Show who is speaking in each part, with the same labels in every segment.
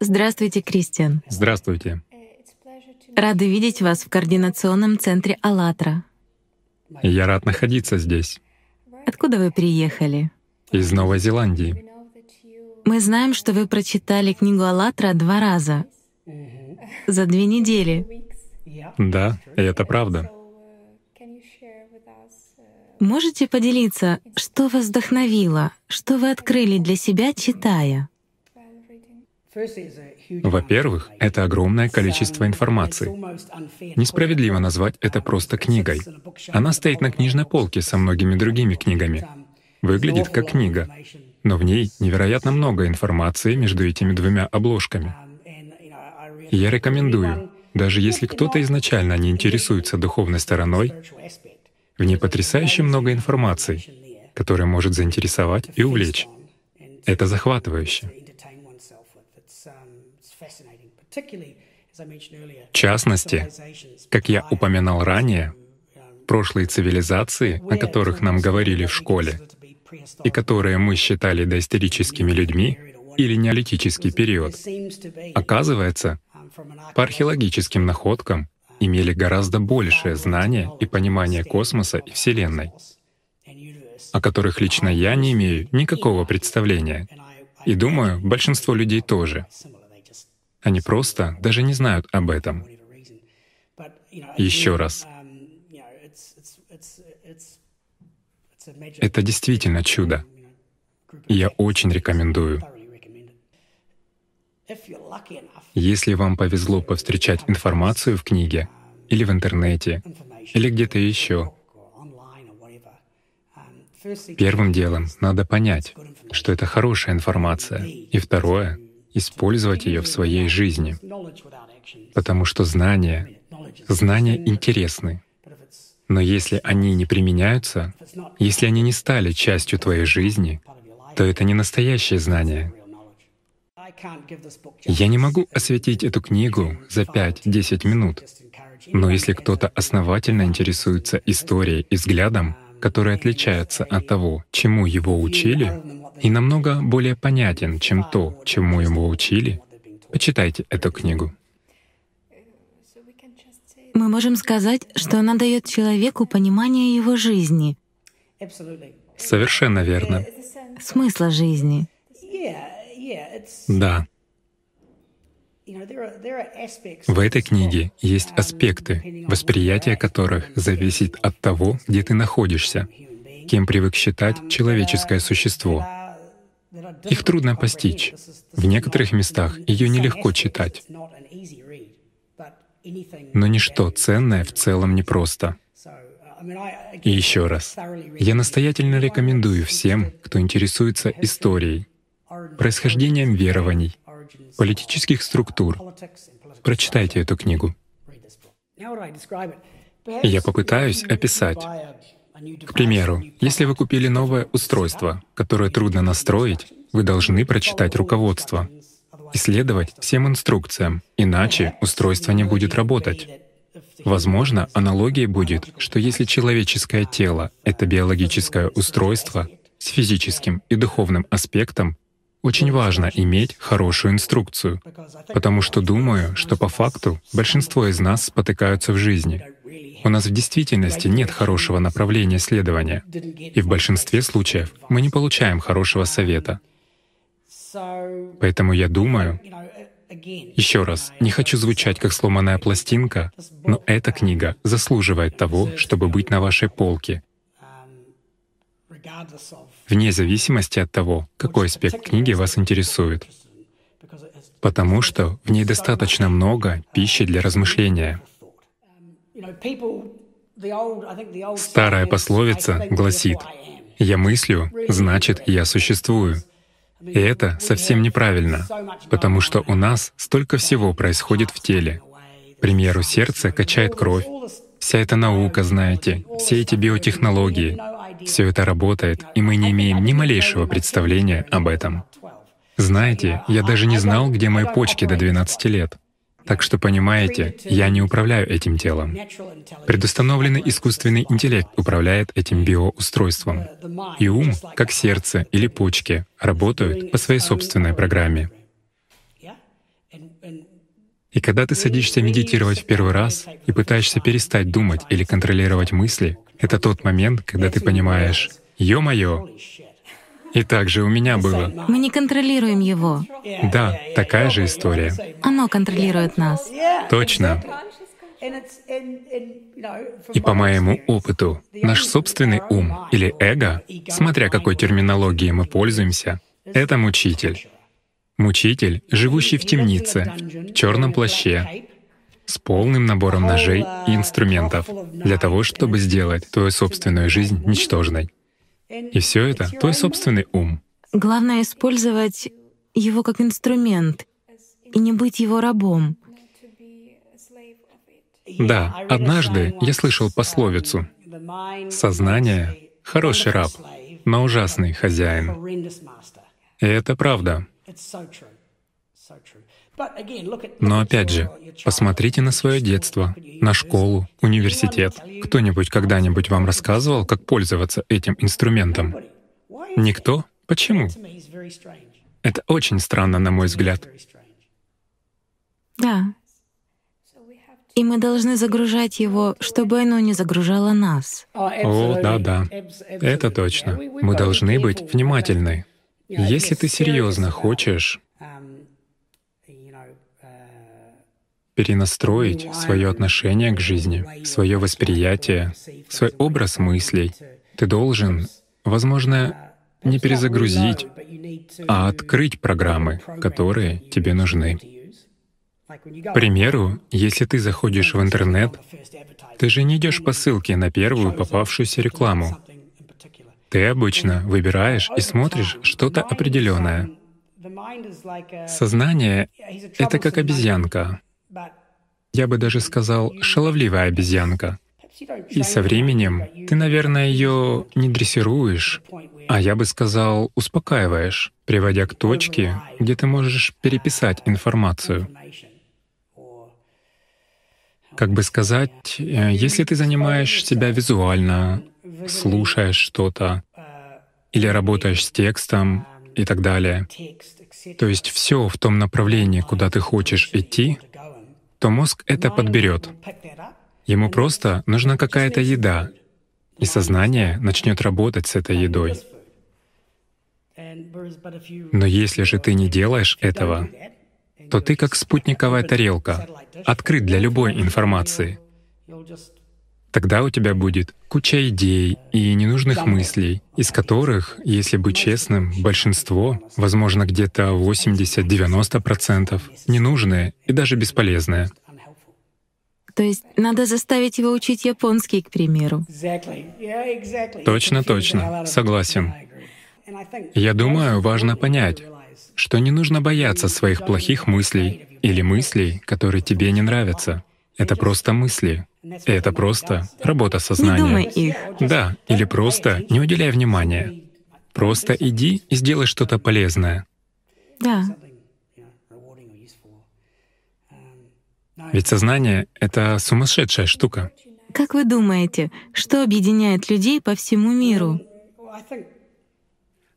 Speaker 1: Здравствуйте, Кристиан.
Speaker 2: Здравствуйте.
Speaker 1: Рады видеть вас в координационном центре «АЛЛАТРА».
Speaker 2: Я рад находиться здесь,
Speaker 1: Откуда вы приехали?
Speaker 2: из Новой Зеландии.
Speaker 1: Мы знаем, что вы прочитали книгу «АЛЛАТРА» два раза за две недели.
Speaker 2: Да, это правда.
Speaker 1: Можете поделиться, что вас вдохновило, что вы открыли для себя, читая?
Speaker 2: Во-первых, это огромное количество информации. Несправедливо назвать это просто книгой. Она стоит на книжной полке со многими другими книгами. Выглядит как книга, но в ней невероятно много информации между этими двумя обложками. Я рекомендую, даже если кто-то изначально не интересуется духовной стороной, в ней потрясающе много информации, которая может заинтересовать и увлечь. Это захватывающе. В частности, как я упоминал ранее, прошлые цивилизации, о которых нам говорили в школе, и которые мы считали доисторическими людьми или неолитический период, оказывается, по археологическим находкам имели гораздо большее знание и понимание космоса и Вселенной, о которых лично я не имею никакого представления. И думаю, большинство людей тоже. Они просто даже не знают об этом. Еще раз. Это действительно чудо. Я очень рекомендую. Если вам повезло повстречать информацию в книге или в интернете, или где-то еще, первым делом надо понять, что это хорошая информация. И второе — использовать ее в своей жизни. Потому что знания, знания интересны. Но если они не применяются, если они не стали частью твоей жизни, то это не настоящее знание. Я не могу осветить эту книгу за 5-10 минут, но если кто-то основательно интересуется историей и взглядом, который отличается от того, чему его учили, и намного более понятен, чем то, чему его учили, почитайте эту книгу.
Speaker 1: Мы можем сказать, что она дает человеку понимание его жизни,
Speaker 2: Совершенно верно.
Speaker 1: смысла жизни.
Speaker 2: Да. В этой книге есть аспекты, восприятие которых зависит от того, где ты находишься, кем привык считать человеческое существо. Их трудно постичь. В некоторых местах ее нелегко читать. Но ничто ценное в целом непросто. И еще раз, я настоятельно рекомендую всем, кто интересуется историей, происхождением верований, политических структур, прочитайте эту книгу. Я попытаюсь описать. К примеру, если вы купили новое устройство, которое трудно настроить, вы должны прочитать руководство и следовать всем инструкциям, иначе устройство не будет работать. Возможно, аналогия будет, что если человеческое тело — это биологическое устройство с физическим и духовным аспектом, очень важно иметь хорошую инструкцию, потому что думаю, что по факту большинство из нас спотыкаются в жизни. У нас в действительности нет хорошего направления следования, и в большинстве случаев мы не получаем хорошего совета. Поэтому я думаю, еще раз, не хочу звучать как сломанная пластинка, но эта книга заслуживает того, чтобы быть на вашей полке, вне зависимости от того, какой аспект книги вас интересует, потому что в ней достаточно много пищи для размышления. Старая пословица гласит «Я мыслю, значит, я существую». И это совсем неправильно, потому что у нас столько всего происходит в теле. К примеру, сердце качает кровь, вся эта наука, знаете, все эти биотехнологии, все это работает, и мы не имеем ни малейшего представления об этом. Знаете, я даже не знал, где мои почки до 12 лет. Так что, понимаете, я не управляю этим телом. Предустановленный искусственный интеллект управляет этим биоустройством. И ум, как сердце или почки, работают по своей собственной программе. И когда ты садишься медитировать в первый раз и пытаешься перестать думать или контролировать мысли, это тот момент, когда ты понимаешь, ё-моё, и так же у меня было.
Speaker 1: Мы не контролируем его.
Speaker 2: Да, такая же история.
Speaker 1: Оно контролирует нас.
Speaker 2: Точно. И по моему опыту, наш собственный ум или эго, смотря какой терминологией мы пользуемся, это мучитель. Мучитель, живущий в темнице, в черном плаще, с полным набором ножей и инструментов для того, чтобы сделать твою собственную жизнь ничтожной. И все это — твой собственный ум.
Speaker 1: Главное — использовать его как инструмент и не быть его рабом.
Speaker 2: Да, однажды я слышал пословицу «Сознание — хороший раб, но ужасный хозяин». И это правда. Но опять же, посмотрите на свое детство, на школу, университет. Кто-нибудь когда-нибудь вам рассказывал, как пользоваться этим инструментом? Никто? Почему? Это очень странно, на мой взгляд.
Speaker 1: Да. И мы должны загружать его, чтобы оно не загружало нас.
Speaker 2: О, да, да. Это точно. Мы должны быть внимательны. Если ты серьезно хочешь перенастроить свое отношение к жизни, свое восприятие, свой образ мыслей. Ты должен, возможно, не перезагрузить, а открыть программы, которые тебе нужны. К примеру, если ты заходишь в интернет, ты же не идешь по ссылке на первую попавшуюся рекламу. Ты обычно выбираешь и смотришь что-то определенное. Сознание — это как обезьянка я бы даже сказал, шаловливая обезьянка. И со временем ты, наверное, ее не дрессируешь, а я бы сказал, успокаиваешь, приводя к точке, где ты можешь переписать информацию. Как бы сказать, э, если ты занимаешь себя визуально, слушаешь что-то, или работаешь с текстом и так далее, то есть все в том направлении, куда ты хочешь идти, то мозг это подберет. Ему просто нужна какая-то еда, и сознание начнет работать с этой едой. Но если же ты не делаешь этого, то ты как спутниковая тарелка, открыт для любой информации. Тогда у тебя будет куча идей и ненужных мыслей, из которых, если быть честным, большинство, возможно, где-то 80-90%, ненужные и даже бесполезные.
Speaker 1: То есть надо заставить его учить японский, к примеру.
Speaker 2: Точно, точно. Согласен. Я думаю, важно понять, что не нужно бояться своих плохих мыслей или мыслей, которые тебе не нравятся. Это просто мысли. Это просто работа сознания.
Speaker 1: Не думай их.
Speaker 2: Да, или просто не уделяй внимания. Просто иди и сделай что-то полезное.
Speaker 1: Да.
Speaker 2: Ведь сознание — это сумасшедшая штука.
Speaker 1: Как вы думаете, что объединяет людей по всему миру?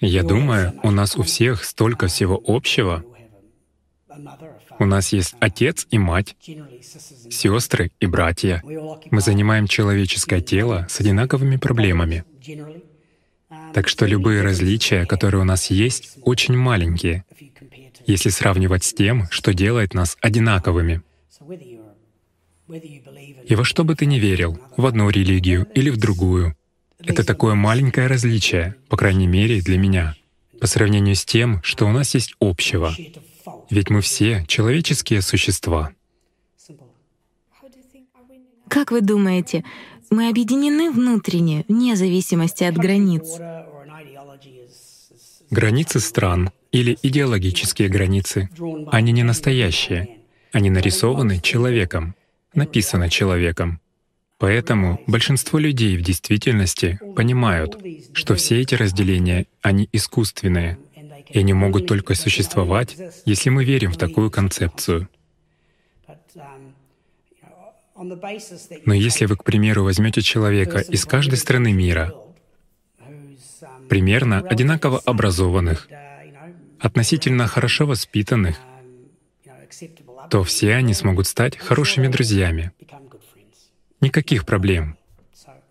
Speaker 2: Я думаю, у нас у всех столько всего общего, у нас есть отец и мать, сестры и братья. Мы занимаем человеческое тело с одинаковыми проблемами. Так что любые различия, которые у нас есть, очень маленькие, если сравнивать с тем, что делает нас одинаковыми. И во что бы ты ни верил, в одну религию или в другую, это такое маленькое различие, по крайней мере для меня, по сравнению с тем, что у нас есть общего, ведь мы все человеческие существа.
Speaker 1: Как вы думаете, мы объединены внутренне, вне зависимости от границ?
Speaker 2: Границы стран или идеологические границы, они не настоящие. Они нарисованы человеком, написаны человеком. Поэтому большинство людей в действительности понимают, что все эти разделения, они искусственные — и они могут только существовать, если мы верим в такую концепцию. Но если вы, к примеру, возьмете человека из каждой страны мира, примерно одинаково образованных, относительно хорошо воспитанных, то все они смогут стать хорошими друзьями. Никаких проблем.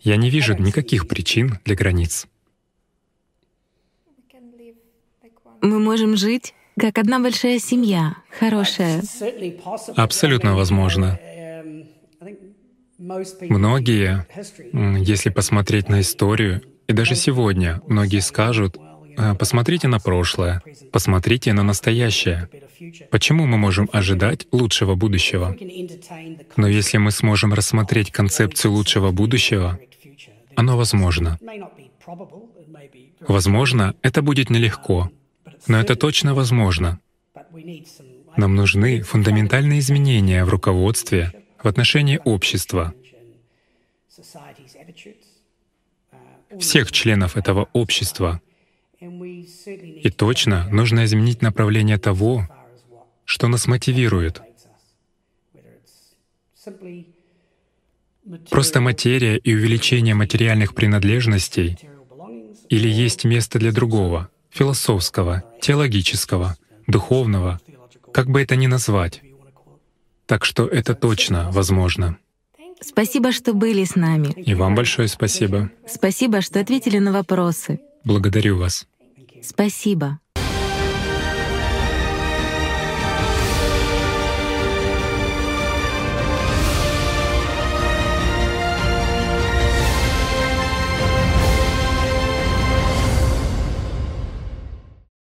Speaker 2: Я не вижу никаких причин для границ.
Speaker 1: Мы можем жить как одна большая семья, хорошая.
Speaker 2: Абсолютно возможно. Многие, если посмотреть на историю, и даже сегодня многие скажут, «А, посмотрите на прошлое, посмотрите на настоящее. Почему мы можем ожидать лучшего будущего? Но если мы сможем рассмотреть концепцию лучшего будущего, оно возможно. Возможно, это будет нелегко, но это точно возможно. Нам нужны фундаментальные изменения в руководстве, в отношении общества, всех членов этого общества. И точно нужно изменить направление того, что нас мотивирует. Просто материя и увеличение материальных принадлежностей или есть место для другого, философского, теологического, духовного, как бы это ни назвать. Так что это точно возможно.
Speaker 1: Спасибо, что были с нами.
Speaker 2: И вам большое спасибо.
Speaker 1: Спасибо, что ответили на вопросы.
Speaker 2: Благодарю вас.
Speaker 1: Спасибо.